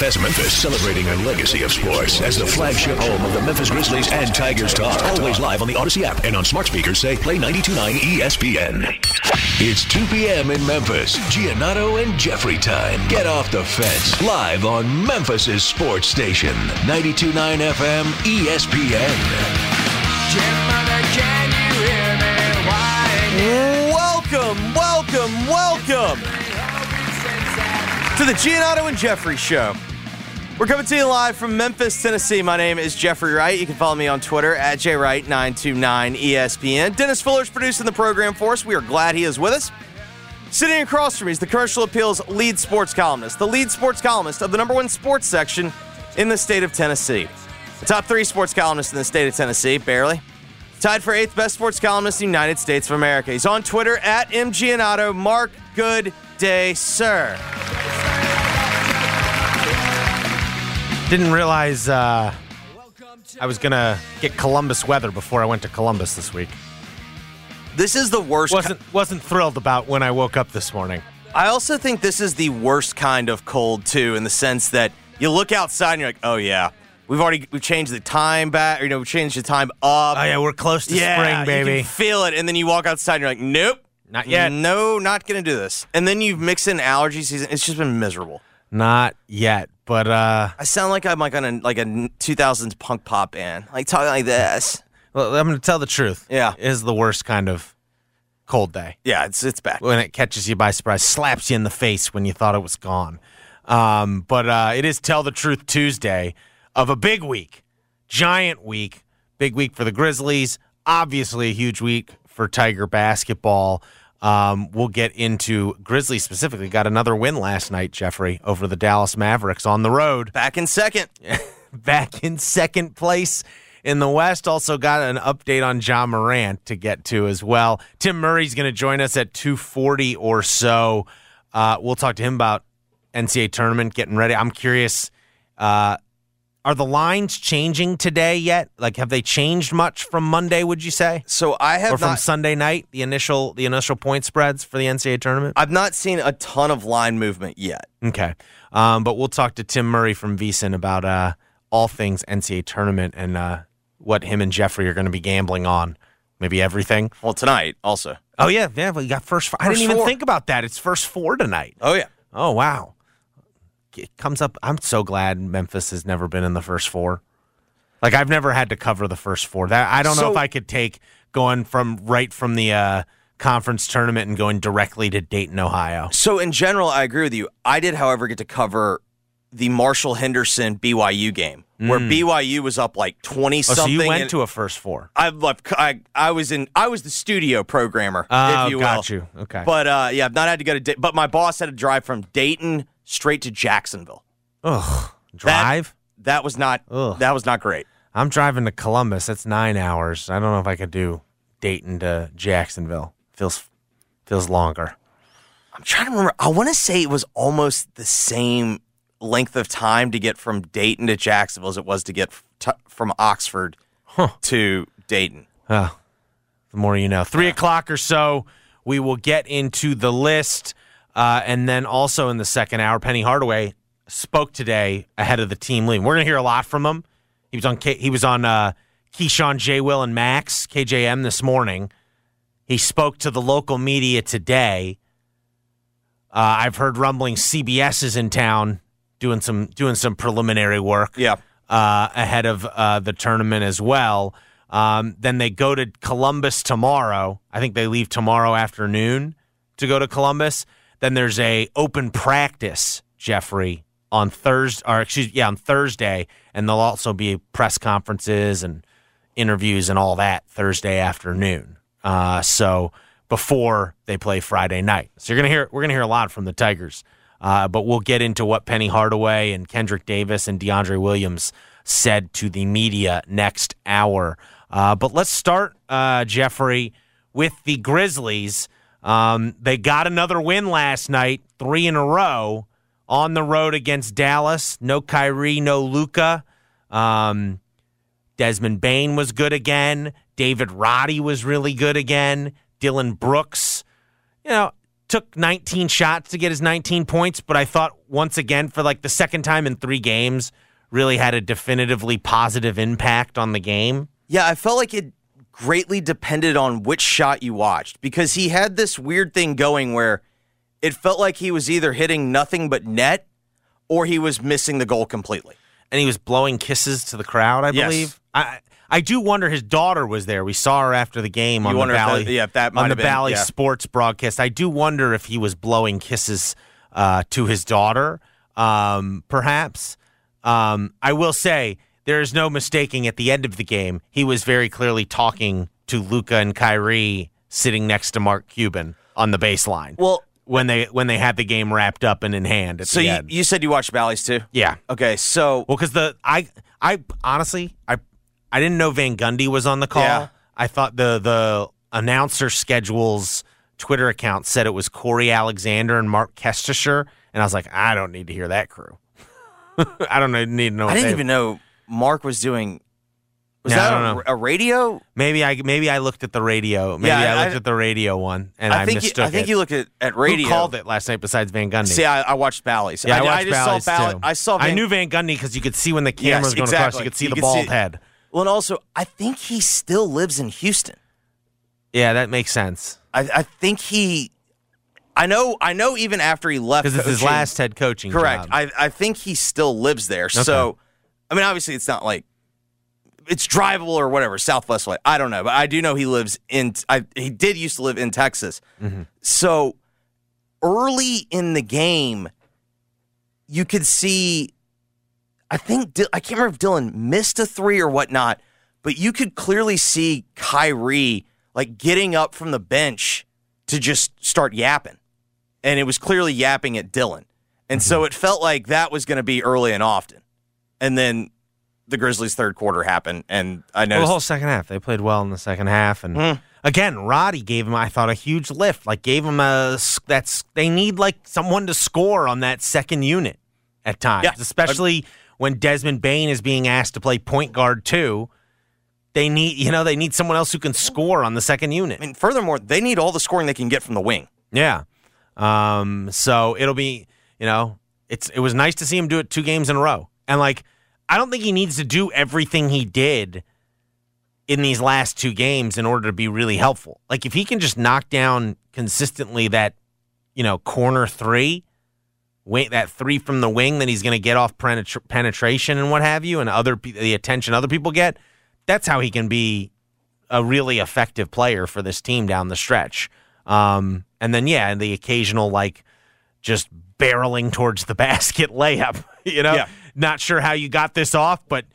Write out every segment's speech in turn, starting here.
As Memphis celebrating a legacy of sports as the flagship home of the Memphis Grizzlies and Tigers talk. Always live on the Audacy app and on smart speakers say play 92.9 ESPN. It's 2 p.m. in Memphis. Giannotto and Jeffrey time. Get off the fence. Live on Memphis's sports station. 92.9 FM ESPN. Welcome, welcome, welcome to the Giannotto and Jeffrey Show. We're coming to you live from Memphis, Tennessee. My name is Jeffrey Wright. You can follow me on Twitter at jwright929ESPN. Dennis Fuller's producing the program for us. We are glad he is with us. Sitting across from me is the Commercial Appeals lead sports columnist, the lead sports columnist of the number one sports section in the state of Tennessee. The top three sports columnists in the state of Tennessee, barely. Tied for eighth best sports columnist in the United States of America. He's on Twitter at mgiannotto. Mark, good day, sir. Didn't realize uh, I was gonna get Columbus weather before I went to Columbus this week. This is the worst. wasn't wasn't thrilled about when I woke up this morning. I also think this is the worst kind of cold too, in the sense that you look outside and you're like, oh yeah, we've already we've changed the time back. Or, you know, we've changed the time up. Oh yeah, we're close to yeah, spring, You baby. can feel it, and then you walk outside and you're like, nope, Not yet. No, not gonna do this. And then you mix in allergy season. It's just been miserable. Not yet, but uh, I sound like I'm like on a like a 2000s punk pop band, like talking like this. well, I'm gonna tell the truth. Yeah. it is the worst kind of cold day Yeah, it's it's bad. when it catches you by surprise, slaps you in the face when you thought it was gone. Um, but uh, it is tell the truth Tuesday of a big week, giant week, big week for the Grizzlies. Obviously, a huge week for Tiger basketball. Um, we'll get into Grizzlies specifically. Got another win last night, Jeffrey, over the Dallas Mavericks on the road. Back in second. Back in second place in the West. Also got an update on Ja Morant to get to as well. Tim Murray's going to join us at 240 or so. Uh, we'll talk to him about NCAA tournament getting ready. I'm curious. Uh, are the lines changing today yet? Like, have they changed much from Monday? Would you say, So I have or from not. Sunday night? The initial the initial point spreads for the NCAA tournament. I've not seen a ton of line movement yet. Okay. Um, but we'll talk to Tim Murray from VSiN about uh, all things NCAA tournament and uh, what him and Jeffrey are going to be gambling on. Maybe everything. Well, tonight also. Oh, yeah. Yeah. We got first. Four. I didn't even four. think about that. It's first four tonight. Oh yeah. Oh, wow. It comes up. I'm so glad Memphis has never been in the first four. Like, I've never had to cover the first four. That I don't know if I could take going from right from the uh, conference tournament and going directly to Dayton, Ohio. So in general, I agree with you. I did, however, get to cover the Marshall Henderson BYU game where BYU was up like twenty Mm. Oh, something. so you went to a first four. I, I I was in I was the studio programmer, Oh, if you will. got you. Okay. But uh, yeah, I've not had to go to. Da- but my boss had to drive from Dayton straight to Jacksonville. Ugh. Drive? That was not. Ugh. That was not great. I'm driving to Columbus. That's nine hours. I don't know if I could do Dayton to Jacksonville. Feels feels longer. I'm trying to remember. I want to say it was almost the same length of time to get from Dayton to Jacksonville as it was to get t- from Oxford to Dayton. Oh, the more you know. Three o'clock or so, we will get into the list. Uh, and then also in the second hour, Penny Hardaway spoke today ahead of the team leaving. We're going to hear a lot from him. He was on K- he was on uh, Keyshawn, J. Will, and Max, KJM, this morning. He spoke to the local media today. Uh, I've heard rumbling CBS is in town doing some doing some preliminary work Yeah. uh, ahead of uh, the tournament as well. Um, then they go to Columbus tomorrow. I think they leave tomorrow afternoon to go to Columbus. Then there's a open practice, Jeffrey, on Thursday, or excuse yeah, on Thursday, and there'll also be press conferences and interviews and all that Thursday afternoon. Uh, so before they play Friday night, so you're gonna hear we're gonna hear a lot from the Tigers. Uh, but we'll get into what Penny Hardaway and Kendrick Davis and DeAndre Williams said to the media next hour. Uh, but let's start, uh, Jeffrey, with the Grizzlies. Um, they got another win last night, three in a row on the road against Dallas. No Kyrie, no Luka. Um, Desmond Bane was good again. David Roddy was really good again. Dillon Brooks, you know, took 19 shots to get his 19 points, but I thought once again for like the second time in three games, really had a definitively positive impact on the game. Yeah, I felt like it greatly depended on which shot you watched because he had this weird thing going where it felt like he was either hitting nothing but net or he was missing the goal completely. And he was blowing kisses to the crowd, I Yes. believe. I I do wonder his daughter was there. We saw her after the game on the if that- Valley. yeah, that on the been- Valley yeah. Sports broadcast. I do wonder if he was blowing kisses uh, to his daughter, um, perhaps. Um, I will say there is no mistaking. At the end of the game, he was very clearly talking to Luka and Kyrie sitting next to Mark Cuban on the baseline. Well, when they when they had the game wrapped up and in hand at so the you, end. you said you watched Bally's too? yeah. Okay, so Well, because the I I honestly I I didn't know Van Gundy was on the call. Yeah. I thought the the announcer schedules Twitter account said it was Corey Alexander and Mark Kestisher, and I was like, I don't need to hear that crew. I don't need to know. I didn't even know Mark was doing. Was Yeah, I that don't a, know. a radio? Maybe I maybe I looked at the radio. Maybe Yeah, I looked I- at the radio one and I, I think you, I think it. you looked at, at radio. Who called it last night besides Van Gundy? See, I, I watched Bally's. yeah, I, I, watched just Bally's saw Bally. too. I saw. I knew Van Gundy because you could see when the camera Yes, was going across. exactly. You could see You the could bald see- head. Well, and also, I think he still lives in Houston. Yeah, that makes sense I, I think he. I know. I know. Even after he left, because it's his coaching- last head coaching Correct. job. I I think he still lives there. So, I mean, obviously, it's not like it's drivable or whatever. Southwest way. I don't know, but I do know he lives in. I he did used to live in Texas. Mm-hmm. So early in the game, you could see. I think I can't remember if Dillon missed a three or whatnot, but you could clearly see Kyrie like getting up from the bench to just start yapping, and it was clearly yapping at Dillon, and so mm-hmm. it felt like that was going to be early and often, and then the Grizzlies' third quarter happened, and I Well, the whole second half, they played well in the second half, and Hmm. again, Roddy gave him, I thought, a huge lift. Like gave him a that's they need like someone to score on that second unit at times, Yeah. especially when Desmond Bane is being asked to play point guard too. They need, you know, they need someone else who can score on the second unit. I mean, furthermore, they need all the scoring they can get from the wing. Yeah. Um, so it'll be, you know, it's it was nice to see him do it two games in a row. And like I don't think he needs to do everything he did in these last two games in order to be really helpful. Like if he can just knock down consistently that, you know, corner 3, wait that 3 from the wing that he's going to get off penetra- penetration and what have you and other the attention other people get, that's how he can be a really effective player for this team down the stretch. Um, and then yeah, the occasional like just barreling towards the basket layup. You know, Yeah. Not sure how you got this off, but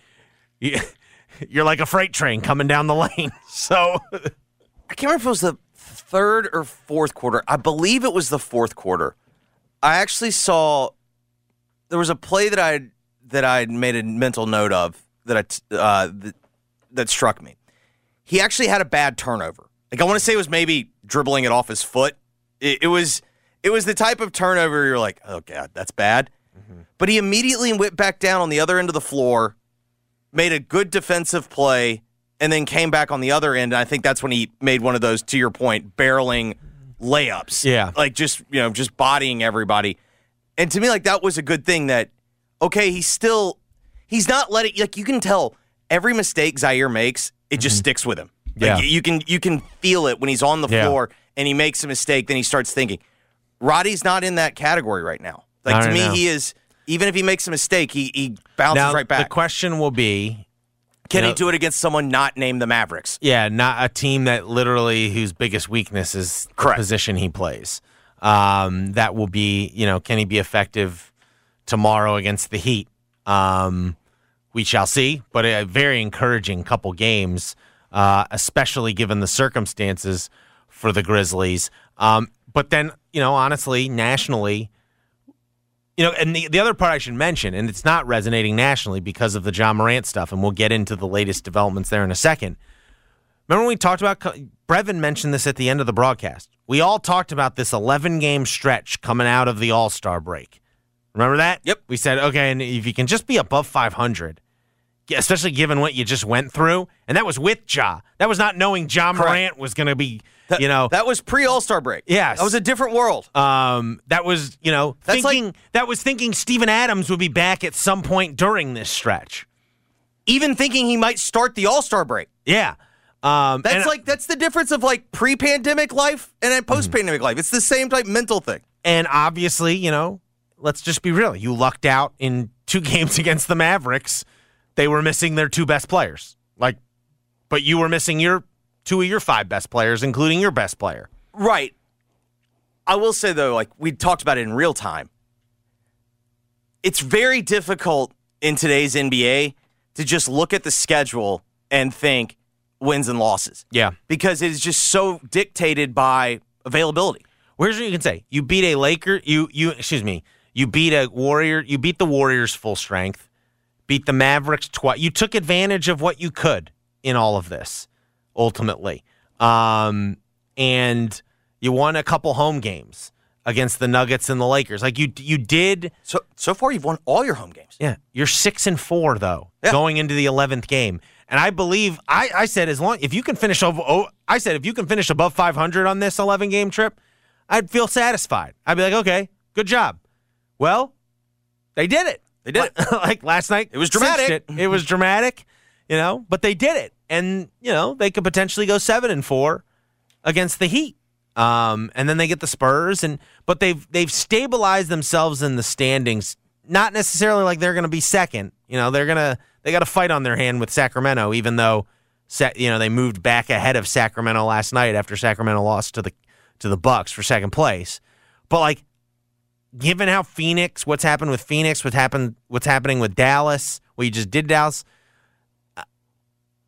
you, you're like a freight train coming down the lane. So I can't remember if it was the third or fourth quarter. I believe it was the fourth quarter. I actually saw there was a play that I that I made a mental note of that I uh, that, that struck me. He actually had a bad turnover. Like I want to say it was maybe dribbling it off his foot. It, it was it was the type of turnover you're like, oh god, that's bad. Mm-hmm. But he immediately went back down on the other end of the floor, made a good defensive play, and then came back on the other end. And I think that's when he made one of those, to your point, barreling layups. Yeah. Like just, you know, just bodying everybody. And to me, like that was a good thing that, okay, he's still, he's not letting, like you can tell every mistake Ziaire makes, it just mm-hmm. sticks with him. Like, Yeah. you can, you can feel it when he's on the Yeah. floor and he makes a mistake, then he starts thinking. Roddy's not in that category right now. Like to me, now. he is, even if he makes a mistake, he, he bounces now right back. the question will be, Can you he do it against someone not named the Mavericks? yeah, not a team that literally whose biggest weakness is the Correct. position he plays. Um, that will be, you know, can he be effective tomorrow against the Heat. Um, we shall see, but a very encouraging couple games, uh, especially given the circumstances for the Grizzlies. Um, but then, you know, honestly, nationally, you know, and the, the other part I should mention, and it's not resonating nationally because of the Ja Morant stuff, and we'll get into the latest developments there in a second. Remember when we talked about, Brevin mentioned this at the end of the broadcast. We all talked about this 11 game stretch coming out of the All Star break. Remember that? Yep. We said, okay, and if you can just be above 500, especially given what you just went through, and that was with Ja. That was not knowing Ja. Morant was going to be, That- you know, that was pre All Star break. Yes. that was a different world. um, that was, you know, That's like- thinking that was thinking Steven Adams would be back at some point during this stretch. Even thinking he might start the All Star break. Yeah. Um, That's and- like that's the difference of like pre-pandemic life and then post-pandemic life. It's the same type mental thing. And obviously, you know, let's just be real. You lucked out in two games against the Mavericks. They were missing their two best players. Like, but you were missing your two of your five best players, including your best player. Right. I will say though, like we talked about it in real time. It's very difficult in today's NBA to just look at the schedule and think wins and losses Yeah. because it is just so dictated by availability. Where's what you can say? You beat a Laker. You you excuse me. You beat a Warrior. You beat the Warriors full strength. Beat the Mavericks twice. You took advantage of what you could in all of this, ultimately. Um, and you won a couple home games against the Nuggets and the Lakers. Like you you did. So so far you've won all your home games. Yeah, you're six and four though, Yeah. going into the eleventh game. And I believe I, I said as long if you can finish over, oh, I said if you can finish above 500 on this 11 game trip, I'd feel satisfied. I'd be like, okay, good job. Well, they did it. They did it. Like, like last night, It was dramatic. It. It was dramatic, you know, but they did it, and you know they could potentially go seven and four against the Heat. Um, and then they get the Spurs, and but they've they've stabilized themselves in the standings. Not necessarily like they're going to be second. You know, they're gonna they got a fight on their hand with Sacramento, even though you know they moved back ahead of Sacramento last night after Sacramento lost to the to the Bucks for second place. But like, given how Phoenix, what's happened with Phoenix, what happened, what's happening with Dallas, what you just did Dallas,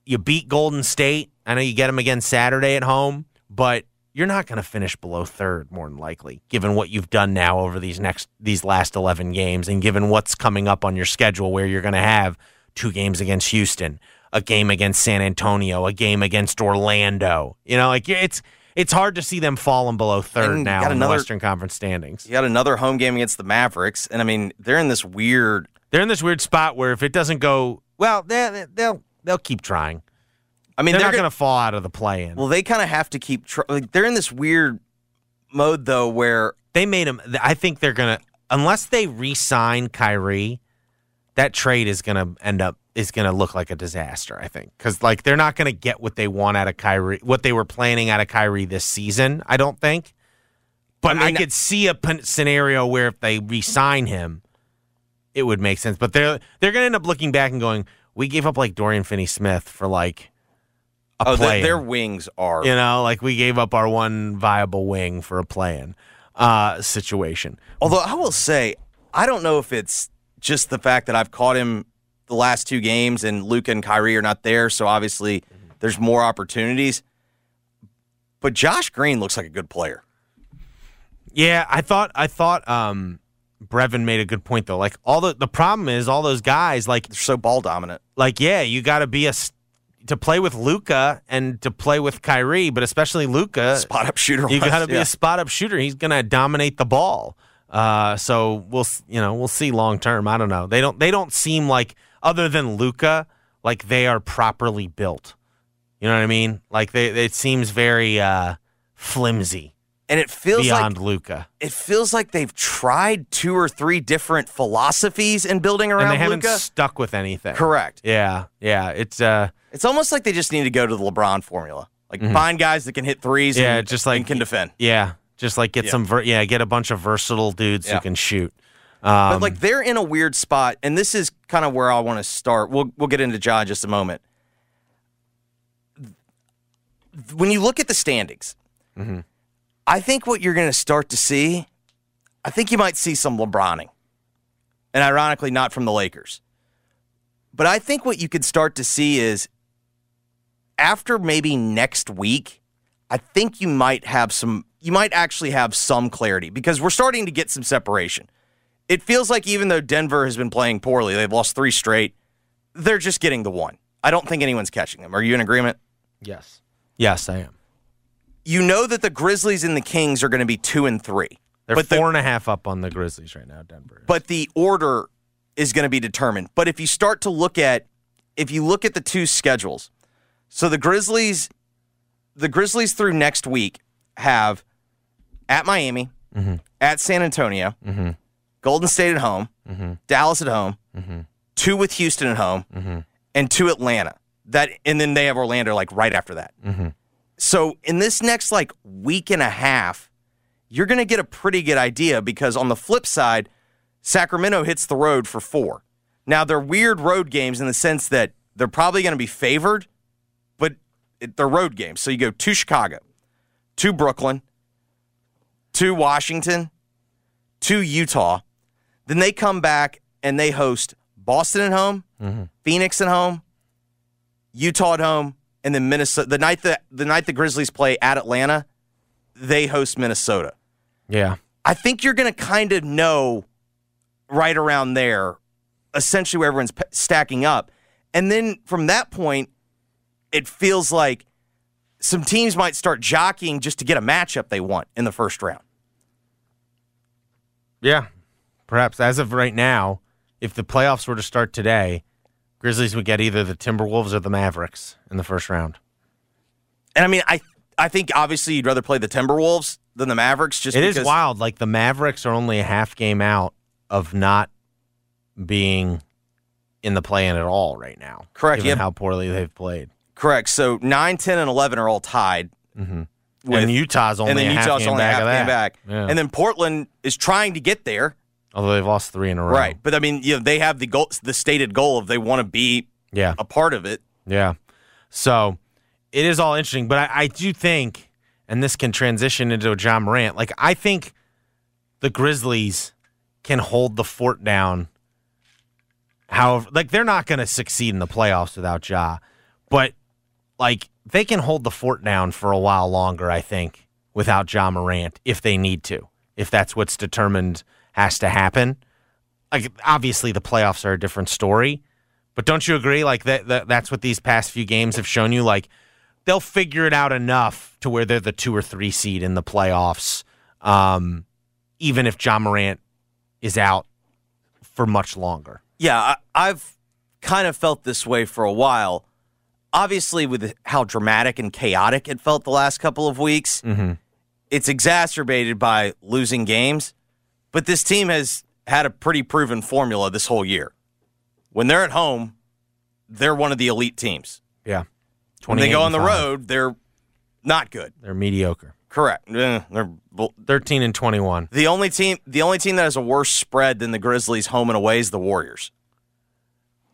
you beat Golden State. I know you get them again Saturday at home, but you're not going to finish below third more than likely, given what you've done now over these next these last 11 games, and given what's coming up on your schedule, where you're going to have two games against Houston, a game against San Antonio, a game against Orlando. You know, like it's it's hard to see them falling below third And now got in the another- Western Conference standings. You got another home game against the Mavericks, and I mean they're in this weird. They're in this weird spot where if it doesn't go well, they they'll they'll keep trying. I mean They're, they're, not gonna, fall out of the play-in. Well, they kind of have to keep. Tr- like, they're in this weird mode though, where they made them. I think they're gonna unless they re-sign Kyrie, that trade is gonna end up is gonna look like a disaster. I think because like they're not gonna get what they want out of Kyrie, what they were planning out of Kyrie this season. I don't think. But I, I could see a scenario where if they re-sign him, it would make sense. But they're they're gonna end up looking back and going, "We gave up like Dorian Finney-Smith for like a oh, play." their, their wings are. You know, like we gave up our one viable wing for a plan uh, situation. Although I will say, I don't know if it's just the fact that I've caught him the last two games, and Luka and Kyrie are not there, so obviously there's more opportunities. But Josh Green looks like a good player. Yeah, I thought I thought um, Brevin made a good point though. Like all the the problem is all those guys like They're so ball dominant. like yeah, you got to be a s- to play with Luka and to play with Kyrie, but especially Luka. Spot up shooter. You got to be yeah. a spot up shooter. He's going to dominate the ball. Uh, so we'll s- you know we'll see long term. I don't know. They don't they don't seem like other than Luka like they are properly built. You know what I mean? Like they it seems very uh, flimsy and it feels beyond like Luka, it feels like they've tried two or three different philosophies in building around. and they haven't Luka. stuck with anything. Correct. Yeah, yeah. It's uh, It's almost like they just need to go to the LeBron formula. Like find guys that can hit threes. Mm-hmm. yeah, and, just like and can defend. Yeah, just like get Yeah. some ver- yeah, get a bunch of versatile dudes Yeah. who can shoot. Um, But like they're in a weird spot, and this is kind of where I want to start. We'll we'll get into Ja in just a moment. When you look at the standings, Mm-hmm. I think what you're going to start to see, I think you might see some LeBroning. and ironically, not from the Lakers. But I think what you could start to see is after maybe next week, I think you might have some, you might actually have some clarity because we're starting to get some separation. It feels like even though Denver has been playing poorly, they've lost three straight, they're just getting the one. I don't think anyone's catching them. Are you in agreement? Yes. Yes, I am. You know that the Grizzlies and the Kings are going to be two and three. They're But the- four and a half up on the Grizzlies right now, Denver. but the order is going to be determined. But if you start to look at if you look at the two schedules, so the Grizzlies the Grizzlies through next week have at Miami, mm-hmm. at San Antonio, mm-hmm. Golden State at home, mm-hmm. Dallas at home, two with Houston at home, and two Atlanta. That and then they have Orlando like right after that. So in this next like week and a half, you're going to get a pretty good idea because on the flip side, Sacramento hits the road for four. Now they're weird road games in the sense that they're probably going to be favored, but they're road games. So you go to Chicago, to Brooklyn, to Washington, to Utah. Then they come back and they host Boston at home, mm-hmm. Phoenix at home, Utah at home, and then Minnesota. The night that the night the Grizzlies play at Atlanta, they host Minnesota. yeah. I think you're going to kind of know right around there, essentially where everyone's p- stacking up. And then from that point, it feels like some teams might start jockeying just to get a matchup they want in the first round. Yeah. Perhaps as of right now, if the playoffs were to start today, Grizzlies would get either the Timberwolves or the Mavericks in the first round. And I mean, I I think obviously you'd rather play the Timberwolves than the Mavericks. Just It is because, wild. Like the Mavericks are only a half game out of not being in the play in at all right now. Correct, Given yep. how poorly they've played. Correct. So 9, 10, and 11 are all tied. Mm-hmm. and with- Utah's only and then half Utah's game only back half of game back. Yeah. And then Portland is trying to get there. Although they've lost three in a row. Right. But I mean, you know, they have the goal, the stated goal of they want to be Yeah. a part of it. Yeah. So it is all interesting, but I, I do think, and this can transition into a Ja Morant. Like I think the Grizzlies can hold the fort down. However, like they're not going to succeed in the playoffs without Ja, but like they can hold the fort down for a while longer. I think without Ja Morant if they need to, if that's what's determined has to happen. Like obviously the playoffs are a different story, but don't you agree? Like that, that that's what these past few games have shown you. Like they'll figure it out enough to where they're the two or three seed in the playoffs, um, even if Ja Morant is out for much longer. Yeah, I, I've kind of felt this way for a while. Obviously, with how dramatic and chaotic it felt the last couple of weeks, it's exacerbated by losing games. But this team has had a pretty proven formula this whole year. When they're at home, they're one of the elite teams. Yeah, When they go on the five. road, they're not good. they're mediocre. Correct. Eh, They're Thirteen and twenty-one. the only team. The only team that has a worse spread than the Grizzlies home and away is the Warriors.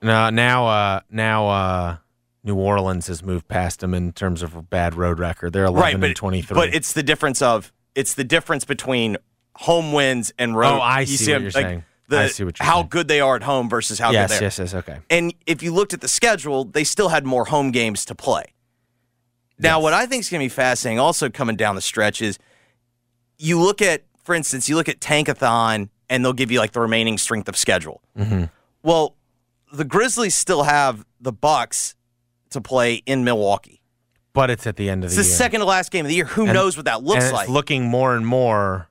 No, now, uh, now, uh, New Orleans has moved past them in terms of a bad road record. They're eleven right, and twenty-three. but it's the difference of it's the difference between home wins and road. Oh, I you see what them, you're like, saying. The, I see what you're how saying. good they are at home versus how yes, good they are. yes, yes. Yes. Okay. And if you looked at the schedule, they still had more home games to play. Now, Yes. what I think is going to be fascinating, also coming down the stretch, is you look at, for instance, you look at Tankathon, and they'll give you like the remaining strength of schedule. Mm-hmm. Well, the Grizzlies still have the Bucks to play in Milwaukee. But it's at the end of the year. It's the the second to last game of the year. Who And- knows what that looks like? Looking more and more.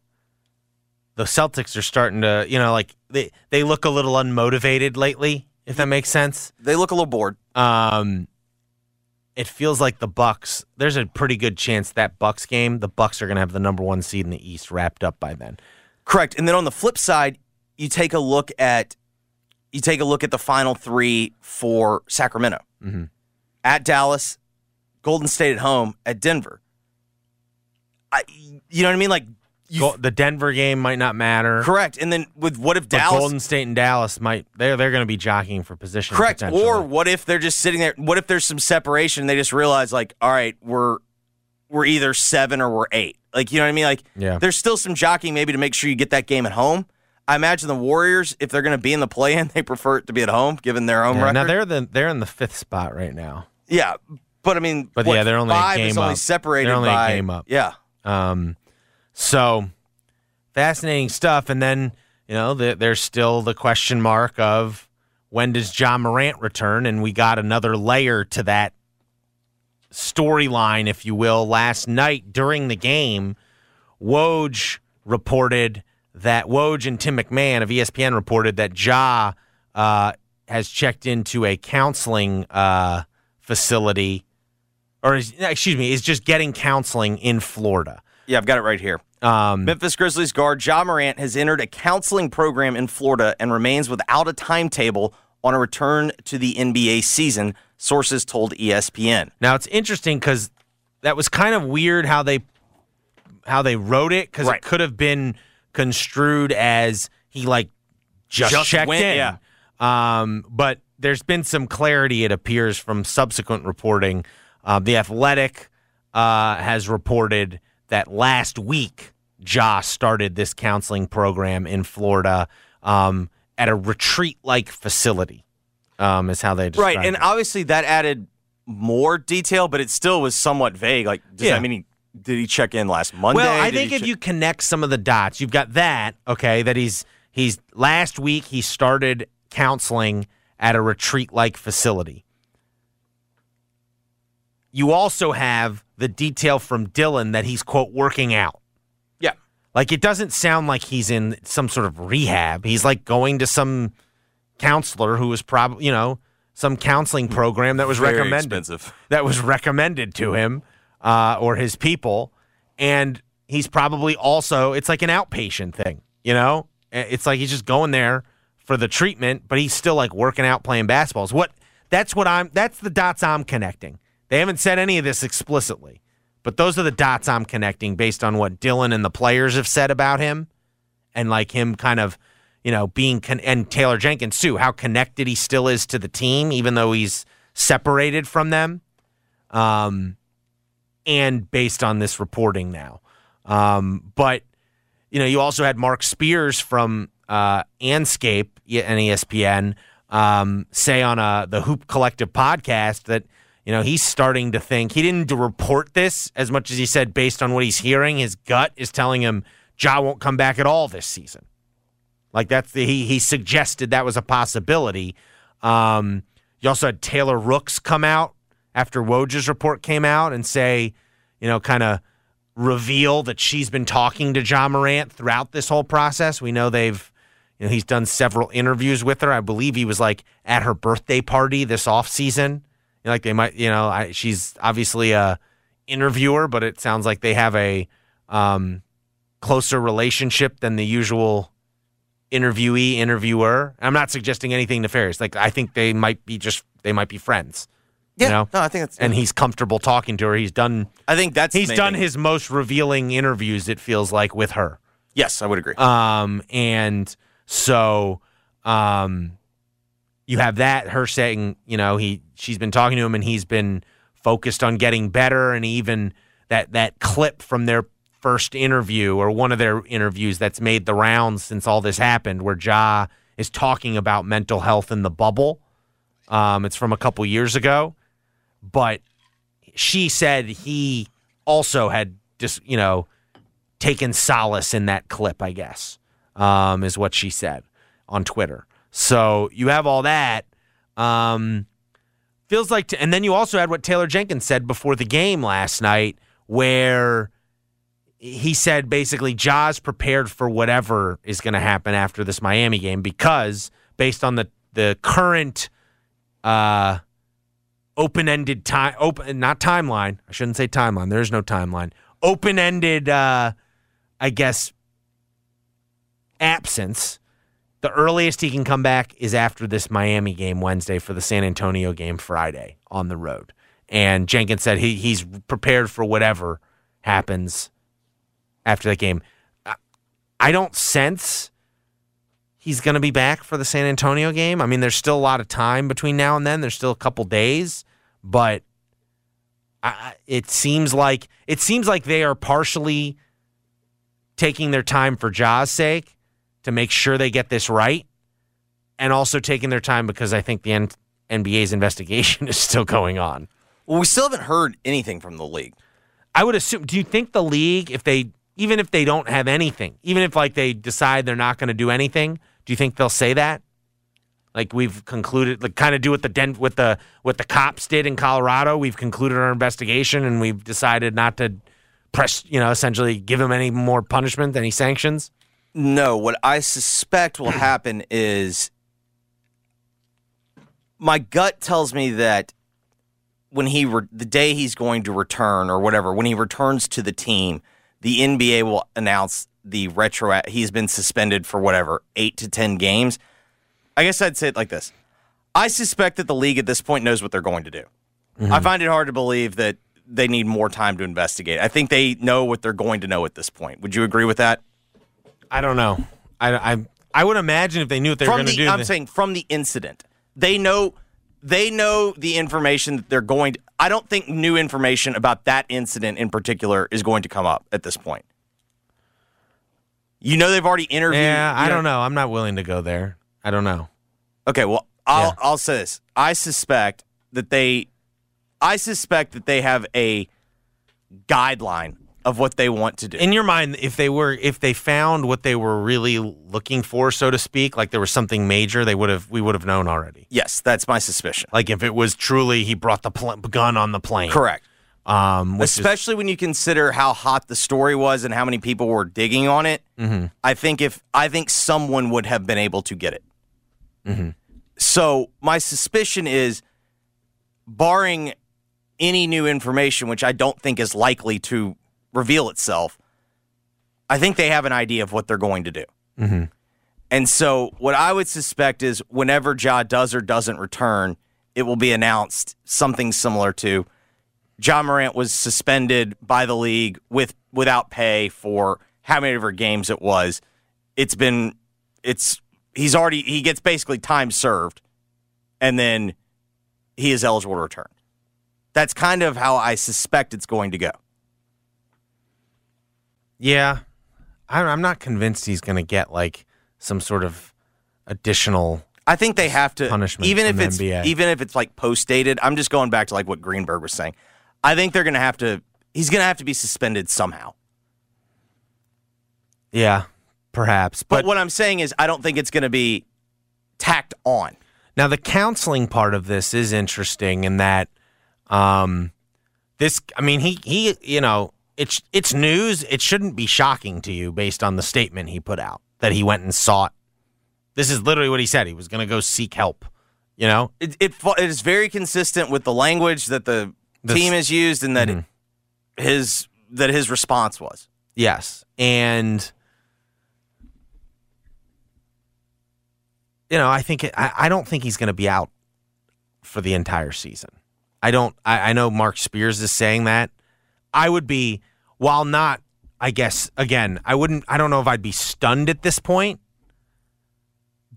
The Celtics are starting to, you know, like they they look a little unmotivated lately. If that makes sense. they look a little bored. Um, it feels like the Bucks. There's a pretty good chance that Bucks game, the Bucks are going to have the number one seed in the East wrapped up by then. Correct. And then on the flip side, you take a look at you take a look at the final three for Sacramento. Mm-hmm. At Dallas, Golden State at home, at Denver. I, you know what I mean? Like, you, Go- the Denver game might not matter. correct. And then with what if Dallas? Golden State and Dallas might they're they're going to be jockeying for position. correct. Or what if they're just sitting there? What if there's some separation? And they just realize, like, all right, we're we're either seven or we're eight. Like, you know what I mean? Like, Yeah. there's still some jockeying maybe to make sure you get that game at home. I imagine the Warriors, if they're going to be in the play-in, they prefer it to be at home, given their home Yeah, record. now they're the they're in the fifth spot right now. yeah, but I mean, But what, yeah, they're only a five game is only up. separated They're only a by game up. Yeah, Um, so fascinating stuff. And then you know the, there's still the question mark of when does Ja Morant return? And we got another layer to that storyline, if you will, last night during the game. Woj reported that Woj and Tim McMahon of ESPN reported that Ja uh, has checked into a counseling uh, facility, or is, excuse me, is just getting counseling in Florida. Yeah, I've got it right here. Um, Memphis Grizzlies guard Ja Morant has entered a counseling program in Florida and remains without a timetable on a return to the NBA season. Sources told ESPN. Now it's interesting because that was kind of weird how they how they wrote it because Right. it could have been construed as he like just, Just checked went- in. yeah. Um, but there's been some clarity, it appears, from subsequent reporting. Uh, the Athletic uh, has reported that last week, Josh started this counseling program in Florida um, at a retreat-like facility. Um, is how they described it. Right, and it. obviously that added more detail, but it still was somewhat vague. Like, does Yeah. that mean he did he check in last Monday? Well, I Did think if check- you connect some of the dots, you've got that, okay, that he's he's last week he started counseling at a retreat like facility. You also have the detail from Dillon that he's quote working out. yeah, Like it doesn't sound like he's in some sort of rehab. He's like going to some counselor who was probably, you know, some counseling program that was Very recommended expensive. that was recommended to him uh, or his people, and he's probably also it's like an outpatient thing, you know. It's like he's just going there for the treatment, but he's still like working out, playing basketballs. What that's what I'm that's the dots I'm connecting. They haven't said any of this explicitly, but those are the dots I'm connecting based on what Dillon and the players have said about him, and like him kind of, you know, being con- and Taylor Jenkins too, how connected he still is to the team, even though he's separated from them um, and based on this reporting now. Um, but you know, you also had Mark Spears from uh, Andscape and ESPN um, say on uh, the Hoop Collective podcast that you know he's starting to think he didn't report this as much as he said based on what he's hearing. His gut is telling him Ja won't come back at all this season. Like that's the he he suggested that was a possibility. Um, you also had Taylor Rooks come out after Woj's report came out and say, you know, kind of reveal that she's been talking to Ja Morant throughout this whole process. We know they've, you know, he's done several interviews with her. I believe he was like at her birthday party this off season. Like they might, you know, I, she's obviously a interviewer, but it sounds like they have a um, closer relationship than the usual interviewee interviewer. I'm not suggesting anything nefarious. Like I think they might be just they might be friends. yeah. You know? No, I think that's. And he's comfortable talking to her. He's done I think that's he's done thing. his most revealing interviews it feels like with her. Yes, I would agree. Um and so um you have that her saying, you know, he she's been talking to him and he's been focused on getting better and even that that clip from their first interview or one of their interviews that's made the rounds since all this happened where Ja is talking about mental health in the bubble. Um it's from a couple years ago, but she said he also had just, you know, taken solace in that clip, I guess, um, is what she said on Twitter. So you have all that. Um, feels like, and then you also had what Taylor Jenkins said before the game last night, where he said basically Ja's prepared for whatever is going to happen after this Miami game because based on the the current uh, open-ended time open not timeline i shouldn't say timeline there's no timeline open-ended uh i guess absence the earliest he can come back is after this miami game wednesday for the san antonio game friday on the road and jenkins said he, he's prepared for whatever happens after that game I- don't sense he's going to be back for the San Antonio game. I mean, there's still a lot of time between now and then. There's still a couple days, but I, it seems like it seems like they are partially taking their time for Ja's sake, to make sure they get this right, and also taking their time because I think the N- NBA's investigation is still going on. Well, we still haven't heard anything from the league. I would assume. Do you think the league, if they, even if they don't have anything, even if like they decide they're not going to do anything, do you think they'll say that? Like we've concluded, like kind of do what the Den- what the what the cops did in Colorado. We've concluded our investigation and we've decided not to press, you know, essentially give them any more punishment, any sanctions. No, what I suspect will happen is my gut tells me that when he re- the day he's going to return or whatever, when he returns to the team, the NBA will announce the retro he's been suspended for whatever, 8 to 10 games. I guess I'd say it like this. I suspect that the league at this point knows what they're going to do. I mm-hmm. find it hard to believe that they need more time to investigate. I think they know what they're going to know at this point. Would you agree with that? I don't know. I I, I would imagine if they knew what they were going to do. I'm they- saying from the incident. They know they know the information that they're going to I don't think new information about that incident in particular is going to come up at this point. You know they've already interviewed yeah, you I don't know. I'm not willing to go there. I don't know. Okay, well, I'll Yeah. I'll say this. I suspect that they I suspect that they have a guideline of what they want to do. In your mind, if they were, if they found what they were really looking for, so to speak, like there was something major, they would have, we would have known already. yes, that's my suspicion. Like if it was truly he brought the pl- gun on the plane, Correct. Um, which is- especially when you consider how hot the story was and how many people were digging on it. Mm-hmm. I think if I think someone would have been able to get it. Mm-hmm. So my suspicion is, barring any new information, which I don't think is likely to reveal itself, I think they have an idea of what they're going to do. Mm-hmm. And so, what I would suspect is whenever Ja does or doesn't return, it will be announced something similar to Ja Morant was suspended by the league with without pay for how many of her games it was. It's been it's he's already he gets basically time served and then he is eligible to return. That's kind of how I suspect it's going to go. Yeah, I, I'm not convinced he's going to get like some sort of additional. I think they have to Punishment even if it's NBA. even if it's like post dated. I'm just going back to like what Greenberg was saying. I think they're going to have to. He's going to have to be suspended somehow. Yeah, perhaps, But, but what I'm saying is, I don't think it's going to be tacked on. Now the counseling part of this is interesting in that um this I mean he he you know it's it's news it shouldn't be shocking to you based on the statement he put out that he went and sought this is literally what he said he was going to go seek help you know It, it it is very consistent with the language that the This- team has used, and that it, mm-hmm. his that his response was. Yes. And you know, I think it, I, I don't think he's going to be out for the entire season. I don't. I, I know Mark Spears is saying that. I would be, while not, I guess again, I wouldn't. I don't know if I'd be stunned at this point,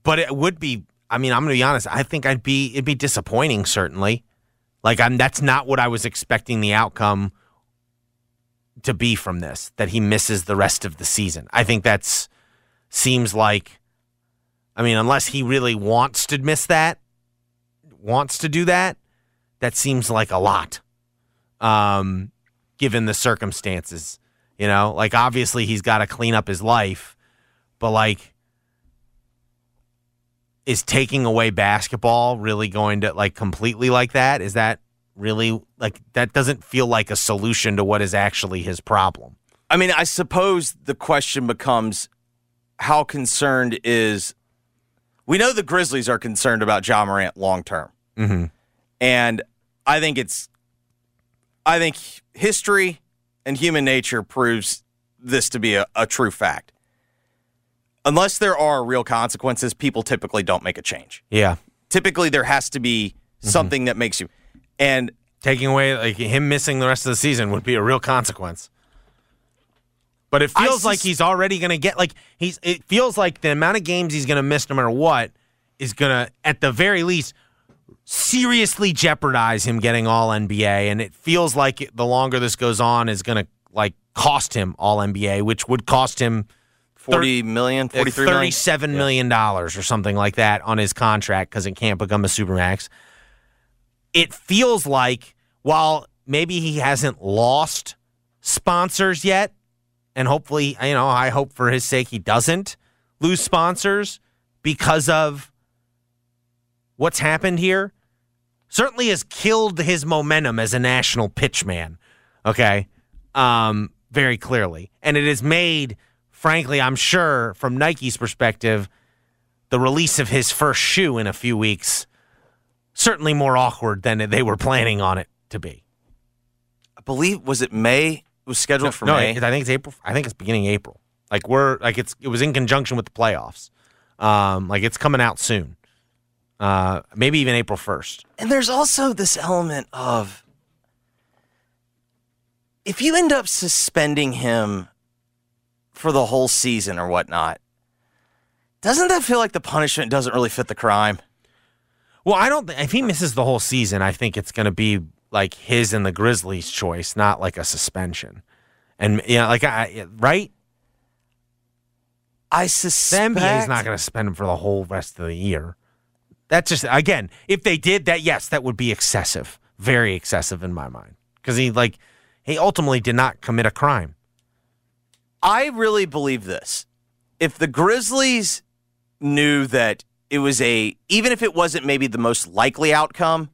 but it would be. I mean, I'm going to be honest. I think I'd be. It'd be disappointing, certainly. Like I'm. That's not what I was expecting the outcome to be from this that he misses the rest of the season. I think that's seems like I mean unless he really wants to miss that wants to do that that seems like a lot um given the circumstances you know like obviously he's got to clean up his life but like is taking away basketball really going to like completely like that is that really like that doesn't feel like a solution to what is actually his problem I mean, I suppose the question becomes how concerned is. We know the Grizzlies are concerned about Ja Morant long term. mm-hmm. And I think it's, I think history and human nature proves this to be a, a true fact. Unless there are real consequences, people typically don't make a change. yeah Typically, there has to be mm-hmm. something that makes you. And taking away like him missing the rest of the season would be a real consequence. But it feels sus- like he's already going to get like he's. It feels like the amount of games he's going to miss, no matter what, is going to at the very least seriously jeopardize him getting All NBA. And it feels like the longer this goes on, is going to like cost him All NBA, which would cost him 40 million, uh, 43 million. thirty-seven million dollars or something like that on his contract because it can't become a supermax. It feels like while maybe he hasn't lost sponsors yet, and hopefully, you know, I hope for his sake he doesn't lose sponsors because of what's happened here. Certainly has killed his momentum as a national pitchman. Okay, um, very clearly, and it has made, frankly, I'm sure from Nike's perspective, the release of his first shoe in a few weeks certainly more awkward than they were planning on it to be. I believe was it May? It was scheduled for no, May. I think it's April. I think it's beginning April. Like we're like it's it was in conjunction with the playoffs. Um, like it's coming out soon. Uh, maybe even April first. And there's also this element of if you end up suspending him for the whole season or whatnot, doesn't that feel like the punishment doesn't really fit the crime? Well, I don't. Think if he misses the whole season, I think it's going to be like his and the Grizzlies' choice, not like a suspension. And you know, like I right, I the suspect NBA is not going to suspend him for the whole rest of the year. That's just again, if they did that, yes, that would be excessive, very excessive in my mind, because he like he ultimately did not commit a crime. I really believe this. If the Grizzlies knew that it was a, even if it wasn't maybe the most likely outcome,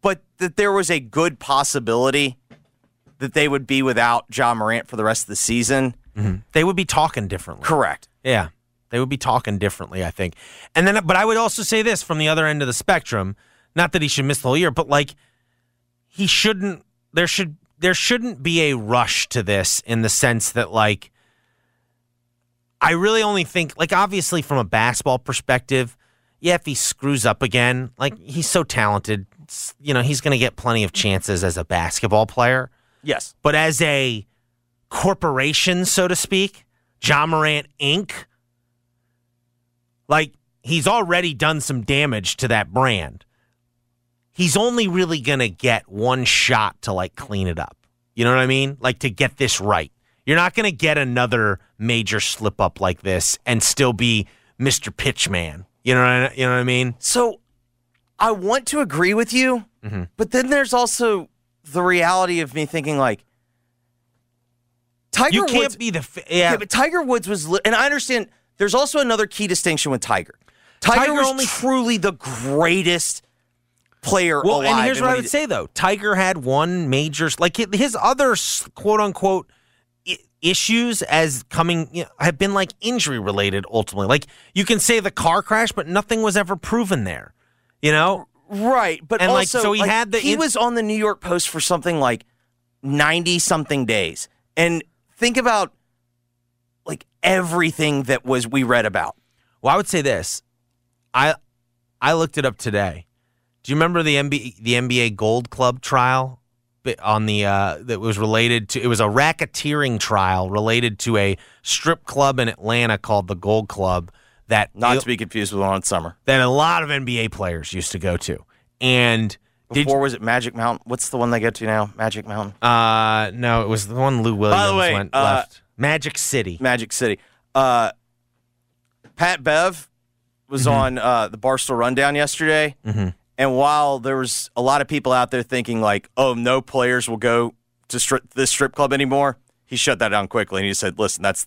but that there was a good possibility that they would be without Ja Morant for the rest of the season. Mm-hmm. They would be talking differently. Correct. Yeah. They would be talking differently, I think. And then but I would also say this from the other end of the spectrum, not that he should miss the whole year, but like he shouldn't there should there shouldn't be a rush to this in the sense that like I really only think like obviously from a basketball perspective, yeah, if he screws up again, like he's so talented, you know, he's going to get plenty of chances as a basketball player. Yes. But as a corporation, so to speak, Ja Morant Inc., like he's already done some damage to that brand. He's only really going to get one shot to like clean it up. You know what I mean? Like to get this right. You're not going to get another major slip up like this and still be Mr. Pitchman. You know what I, you know what I mean? So I want to agree with you, mm-hmm. but then there's also the reality of me thinking like Tiger You can't Woods, be the yeah. yeah. but Tiger Woods was, and I understand. There's also another key distinction with Tiger. Tiger, Tiger was only- truly the greatest player Well, alive. and here's what I would say though: Tiger had one major, like his other quote unquote issues as coming you know, have been like injury related. Ultimately, like you can say the car crash, but nothing was ever proven there. You know, Right, but And, like, also so he like, had the he in- was on the New York Post for something like ninety something days, and think about like everything that was we read about. Well, I would say this. I I looked it up today. Do you remember the NBA the NBA Gold Club trial on the uh, that was related to? It was a racketeering trial related to a strip club in Atlanta called the Gold Club. That Not to be confused with one on summer. that a lot of NBA players used to go to. And Before was it Magic Mountain? What's the one they go to now? Magic Mountain, uh no, it was the one Lou Williams way, went uh, left. Magic City. Magic City. Uh, Pat Bev was Mm-hmm. on uh, the Barstool Rundown yesterday, and while there was a lot of people out there thinking like, "Oh, no players will go to strip, this strip club anymore," he shut that down quickly and he said, "Listen, that's